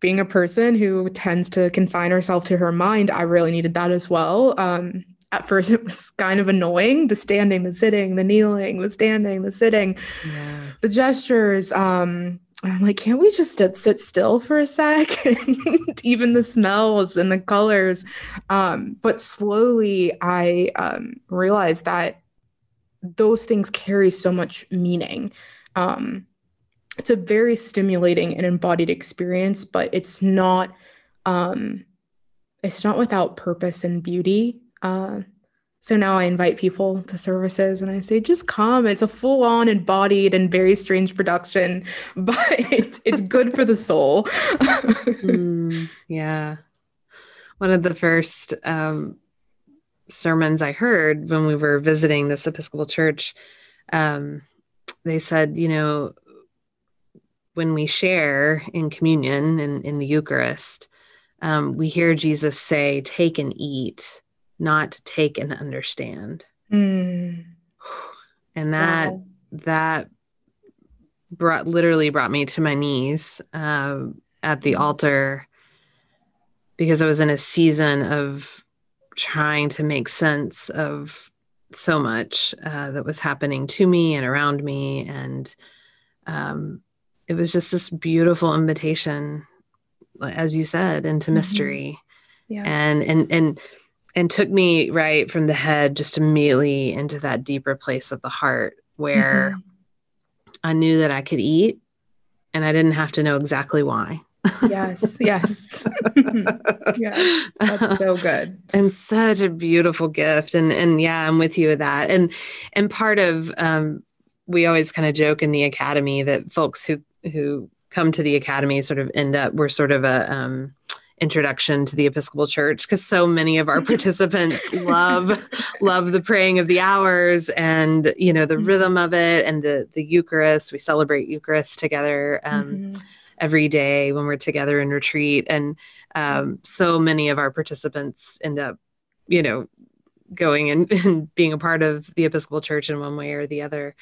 being a person who tends to confine herself to her mind, I really needed that as well. Um, at first, it was kind of annoying the standing, the sitting, the kneeling, the standing, the sitting, yeah. the gestures. Um, I'm like, can't we just sit still for a sec? Even the smells and the colors. Um, but slowly I um, realized that those things carry so much meaning. Um, it's a very stimulating and embodied experience, but it's not um, it's not without purpose and beauty. Uh, so now I invite people to services and I say, just come. It's a full on embodied and very strange production, but it's, it's good for the soul. mm, yeah. One of the first um, sermons I heard when we were visiting this Episcopal church, um, they said, you know, when we share in communion and in the Eucharist, um, we hear Jesus say, take and eat, not take and understand. Mm. And that, wow. that brought literally brought me to my knees uh, at the mm. altar because I was in a season of trying to make sense of so much uh, that was happening to me and around me. And um, it was just this beautiful invitation, as you said, into mm-hmm. mystery. Yeah. And, and, and, and took me right from the head just immediately into that deeper place of the heart where mm-hmm. I knew that I could eat and I didn't have to know exactly why yes, yes. yeah, that's so good. And such a beautiful gift. And and yeah, I'm with you with that. And and part of um we always kind of joke in the academy that folks who who come to the academy sort of end up we're sort of a um introduction to the episcopal church because so many of our participants love love the praying of the hours and you know the mm-hmm. rhythm of it and the the eucharist we celebrate eucharist together um, mm-hmm every day when we're together in retreat. And um, so many of our participants end up, you know, going and, and, being a part of the Episcopal Church in one way or the other.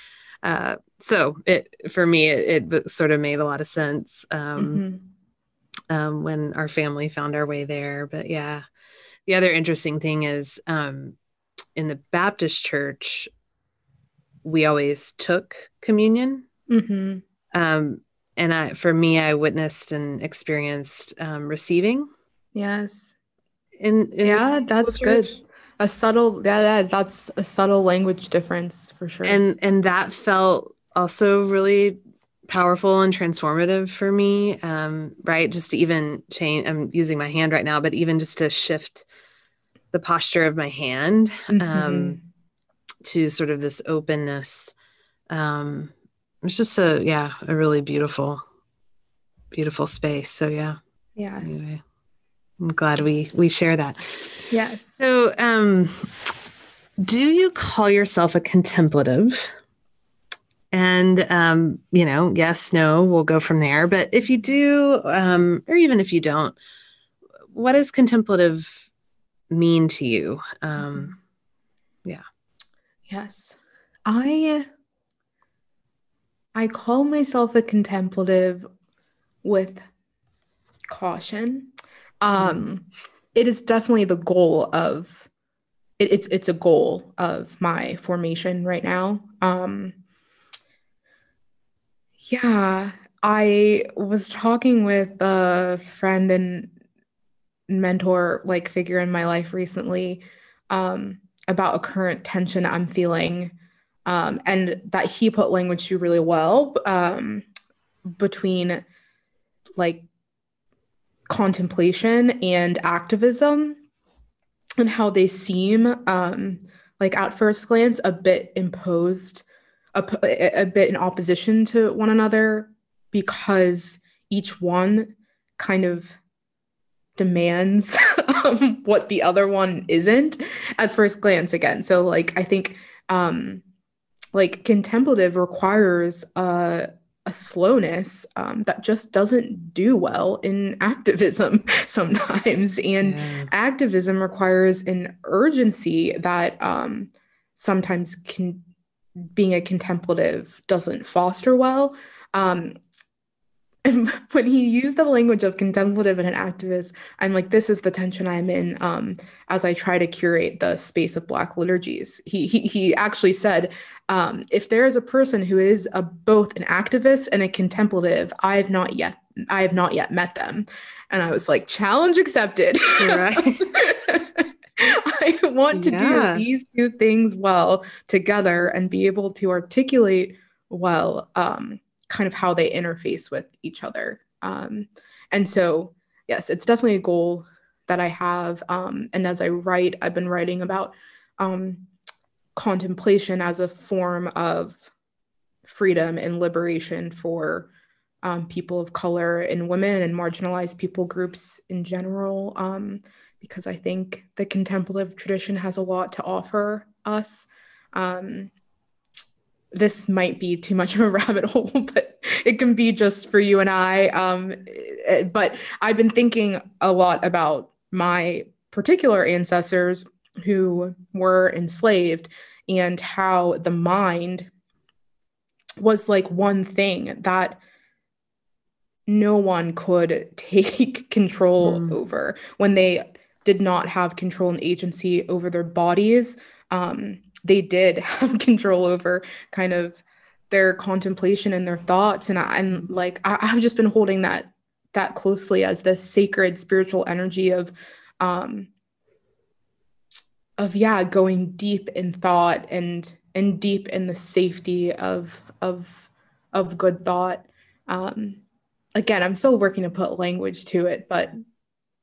Uh, so it for me, it, it, sort of made a lot of sense um, mm-hmm. Um, when our family found our way there. But yeah, the other interesting thing is um, in the Baptist Church, we always took communion. Mm-hmm. Um, and I, for me, I witnessed and experienced um, receiving. Yes. In, in yeah, that's good. A subtle, yeah, that, that's a subtle language difference for sure. And and that felt also really powerful and transformative for me. Um, right, just to even change. I'm using my hand right now, but even just to shift the posture of my hand um, mm-hmm. to sort of this openness. Um, it's just a yeah a really beautiful beautiful space so yeah yes anyway, i'm glad we we share that yes so um do you call yourself a contemplative and um you know yes no we'll go from there but if you do um or even if you don't what does contemplative mean to you um mm-hmm. yeah yes i I call myself a contemplative with caution. Um, it is definitely the goal of it, it's it's a goal of my formation right now. Um, yeah, I was talking with a friend and mentor like figure in my life recently um, about a current tension I'm feeling um, and that he put language to really well um, between like contemplation and activism and how they seem um, like at first glance a bit imposed a, a bit in opposition to one another because each one kind of demands um, what the other one isn't at first glance again so like i think um like contemplative requires a, a slowness um, that just doesn't do well in activism sometimes and yeah. activism requires an urgency that um, sometimes can being a contemplative doesn't foster well um, when he used the language of contemplative and an activist, I'm like, this is the tension I'm in um, as I try to curate the space of Black liturgies. He he, he actually said, um, if there is a person who is a, both an activist and a contemplative, I have not yet I have not yet met them. And I was like, challenge accepted. Right. I want to yeah. do these two things well together and be able to articulate well um, kind of how they interface with each other. Um, and so, yes, it's definitely a goal that I have. Um, and as I write, I've been writing about um, contemplation as a form of freedom and liberation for um, people of color and women and marginalized people groups in general, um, because I think the contemplative tradition has a lot to offer us. Um, this might be too much of a rabbit hole, but it can be just for you and I. Um, eh, but I've been thinking a lot about my particular ancestors who were enslaved and how the mind was like one thing that no one could take control mm. over when they did not have control and agency over their bodies. Um, they did have control over kind of their contemplation and their thoughts. And I, am like I, have just been holding that that closely as the sacred spiritual energy of um of yeah going deep in thought and and deep in the safety of of of good thought. Um again i'm still working to put language to it but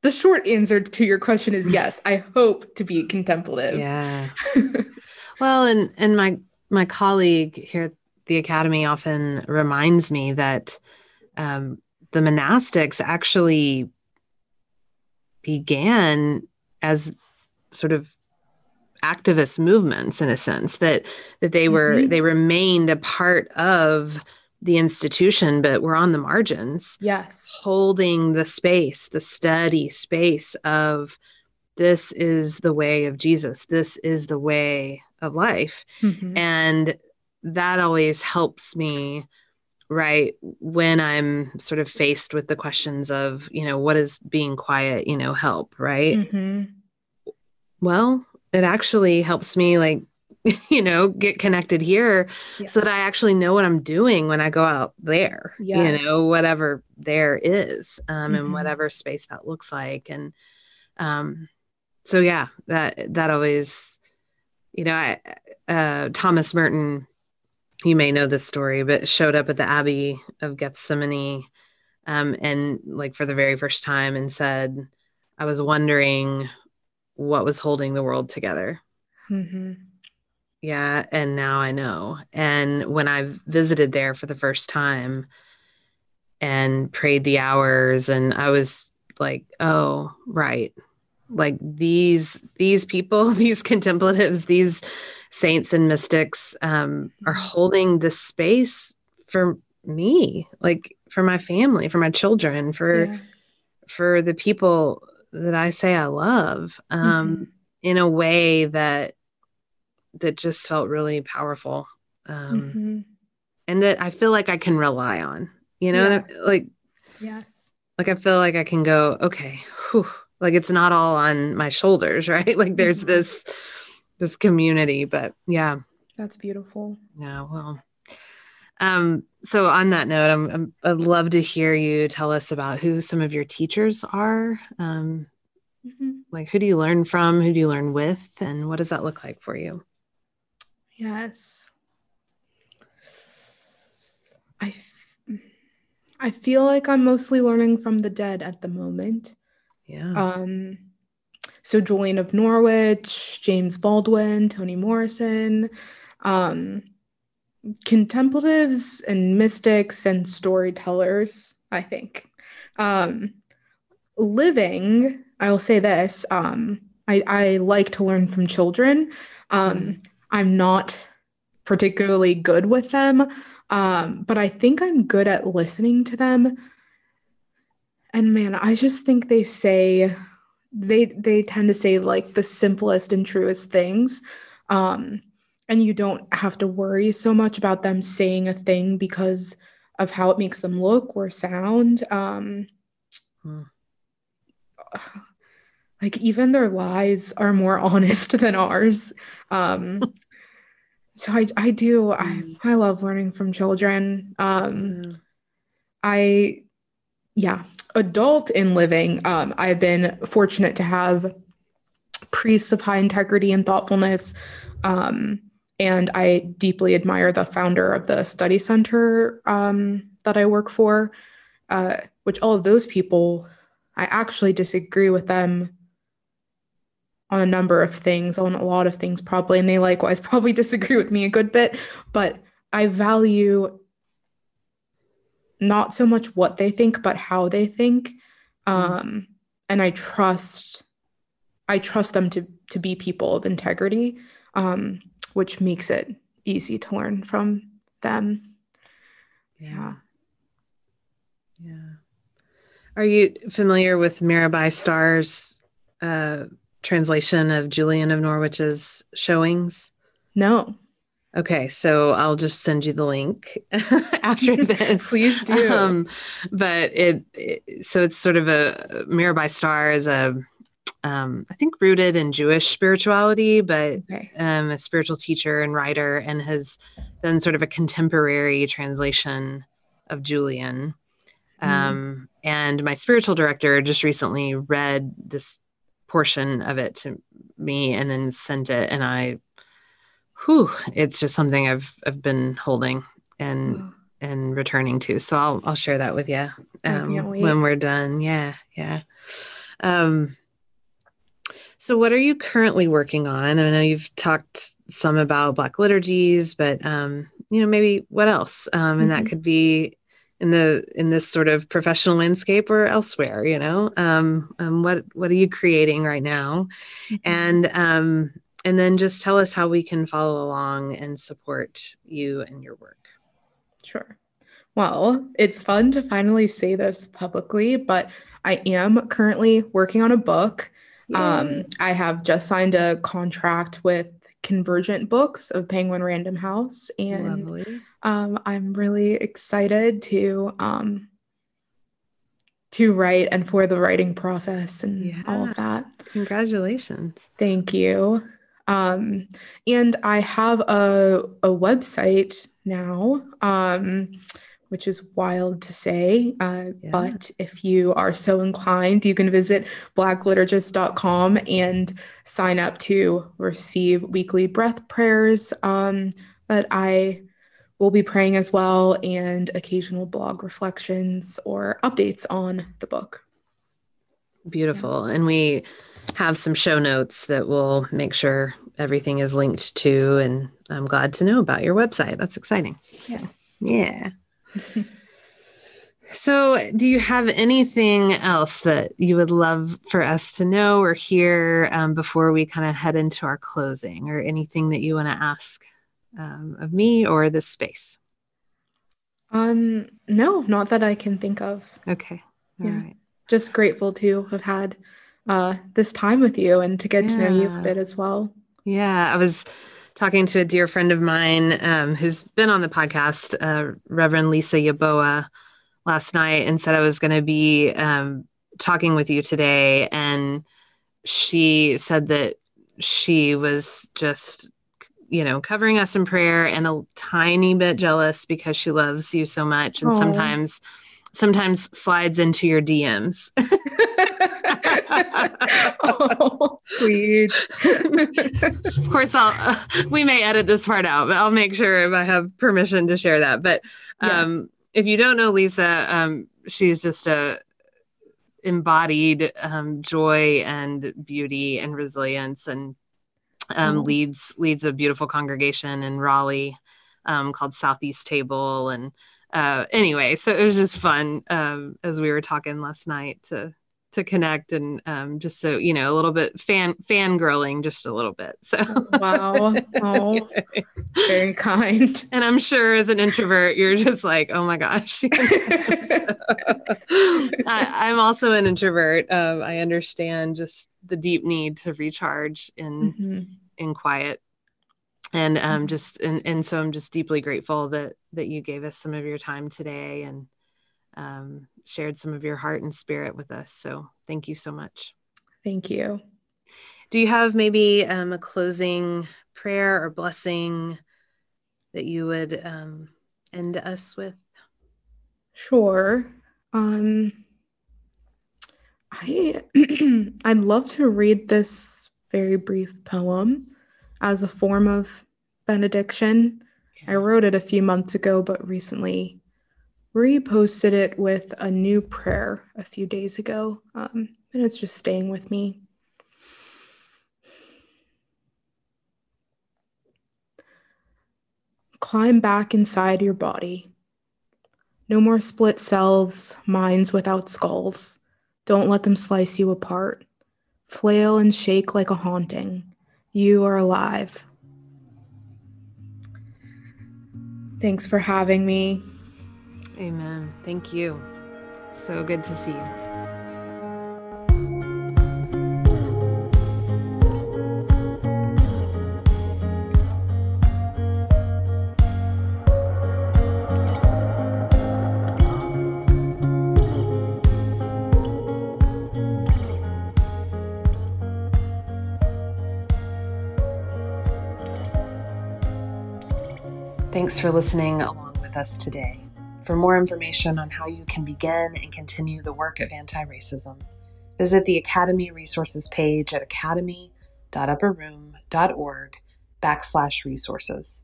the short answer to your question is yes. I hope to be contemplative. Yeah. Well and and my my colleague here at the academy often reminds me that um, the monastics actually began as sort of activist movements in a sense that that they were mm-hmm. they remained a part of the institution but we're on the margins yes holding the space the steady space of this is the way of jesus this is the way of life mm-hmm. and that always helps me right when i'm sort of faced with the questions of you know what is being quiet you know help right mm-hmm. well it actually helps me like you know get connected here yeah. so that i actually know what i'm doing when i go out there yes. you know whatever there is um mm-hmm. and whatever space that looks like and um so yeah that that always you know i uh thomas merton you may know this story but showed up at the abbey of Gethsemani, um and like for the very first time and said i was wondering what was holding the world together. Mm-hmm. Yeah. And now I know. And when I visited there for the first time and prayed the hours, and I was like, oh, right. Like these these people, these contemplatives, these saints and mystics um, are mm-hmm. holding this space for me, like for my family, for my children, for yes. for the people that I say I love um, mm-hmm. in a way that that just felt really powerful um, mm-hmm. and that I feel like I can rely on. You know, yes. like yes, like I feel like I can go okay, whew, like it's not all on my shoulders, right? Like there's mm-hmm. this this community, but yeah, that's beautiful. Yeah, well. Um, so on that note, I'm, I'm, I'd love to hear you tell us about who some of your teachers are. Um, mm-hmm. Like, who do you learn from? Who do you learn with? And what does that look like for you? Yes. I, f- I feel like I'm mostly learning from the dead at the moment. Yeah. Um, so Julian of Norwich, James Baldwin, Toni Morrison, um, contemplatives and mystics and storytellers, I think. Um, living, I will say this um, I, I like to learn from children. Um, I'm not particularly good with them, um, but I think I'm good at listening to them. And man, I just think they say they they tend to say like the simplest and truest things. Um, and you don't have to worry so much about them saying a thing because of how it makes them look or sound um hmm. Like even their lies are more honest than ours. Um so i i do. I hmm. i love learning from children. Um i yeah adult in living um i've been fortunate to have priests of high integrity and thoughtfulness. Um and I deeply admire the founder of the study center um, that I work for, uh, which all of those people, I actually disagree with them on a number of things, on a lot of things probably, and they likewise probably disagree with me a good bit, but I value not so much what they think, but how they think. Mm-hmm. Um, and I trust I trust them to to be people of integrity, um, which makes it easy to learn from them. Yeah. Yeah. Are you familiar with Mirabai Starr's uh, translation of Julian of Norwich's showings? No. Okay, so I'll just send you the link after this. Please do. Um, but it, it, so it's sort of a Mirabai Starr is a um, I think rooted in Jewish spirituality, but okay. um, a spiritual teacher and writer, and has done sort of a contemporary translation of Julian. Mm. Um, and my spiritual director just recently read this portion of it to me and then sent it, and I, whew, it's just something I've I've been holding and oh. and returning to. So I'll I'll share that with you um, when we're done. Yeah, yeah. Um, so, what are you currently working on? I know you've talked some about Black liturgies, but um, you know, maybe what else? Um, and mm-hmm. that could be in the in this sort of professional landscape or elsewhere. You know, um, um what what are you creating right now? Mm-hmm. And um, and then just tell us how we can follow along and support you and your work. Sure. Well, it's fun to finally say this publicly, but I am currently working on a book. Um, I have just signed a contract with Convergent Books of Penguin Random House, and um, I'm really excited to um, to write and for the writing process and yeah. all of that. Congratulations! Thank you. Um, and I have a a website now. Um, which is wild to say. Uh, yeah. But if you are so inclined, you can visit blackliturgies.com and sign up to receive weekly breath prayers um, that I will be praying as well and occasional blog reflections or updates on the book. Beautiful. Yeah. And we have some show notes that will make sure everything is linked to. And I'm glad to know about your website. That's exciting. Yes. So, yeah. so, do you have anything else that you would love for us to know or hear um, before we kind of head into our closing, or anything that you want to ask um, of me or this space? Um, no, not that I can think of. Okay. All yeah. Right. Just grateful to have had uh, this time with you and to get yeah. to know you a bit as well. Yeah, I was talking to a dear friend of mine um, who's been on the podcast, uh, Reverend Lisa Yebuah, last night, and said I was going to be um, talking with you today. And she said that she was just, you know, covering us in prayer and a tiny bit jealous because she loves you so much. And Aww. sometimes, sometimes slides into your DMs. oh, sweet. of course, I'll. Uh, we may edit this part out, but I'll make sure if I have permission to share that. But um, yes. if you don't know Lisa, um, she's just a embodied um, joy and beauty and resilience, and um, oh. leads leads a beautiful congregation in Raleigh um, called Southeast Table and. Uh, anyway, so it was just fun um, as we were talking last night to to connect and um, just so you know a little bit fan fangirling just a little bit so. Wow. Oh, very kind. And i'm sure as an introvert you're just like oh my gosh. I, am also an introvert um, i understand just the deep need to recharge in mm-hmm. in quiet. And um, mm-hmm. just and, and so i'm just deeply grateful that that you gave us some of your time today and um, shared some of your heart and spirit with us. So thank you so much. Thank you. Do you have maybe um, a closing prayer or blessing that you would um, end us with? Sure. Um, I I'd love to read this very brief poem as a form of benediction. I wrote it a few months ago, but recently reposted it with a new prayer a few days ago, um, and it's just staying with me. Climb back inside your body. No more split selves, minds without skulls. Don't let them slice you apart. Flail and shake like a haunting. You are alive. Thanks for having me. Amen. Thank you. So good to see you. Thanks for listening along with us today. For more information on how you can begin and continue the work of anti racism, visit the Academy resources page at academy.upperroom.org backslash resources.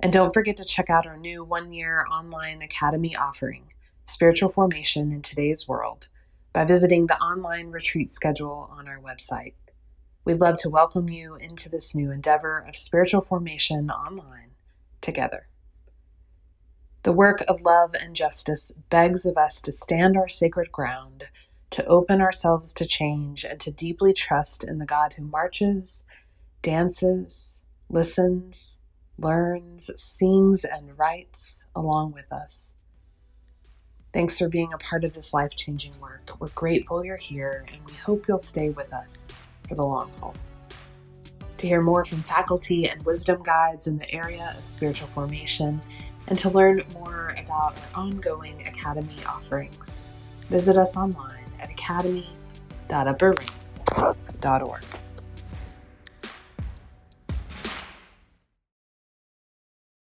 And don't forget to check out our new one year online Academy offering, Spiritual Formation in Today's World, by visiting the online retreat schedule on our website. We'd love to welcome you into this new endeavor of spiritual formation online together. The work of love and justice begs of us to stand our sacred ground, to open ourselves to change, and to deeply trust in the God who marches, dances, listens, learns, sings, and writes along with us. Thanks for being a part of this life changing work. We're grateful you're here, and we hope you'll stay with us for the long haul. To hear more from faculty and wisdom guides in the area of spiritual formation, and to learn more about our ongoing Academy offerings, visit us online at academy.upperroom.org.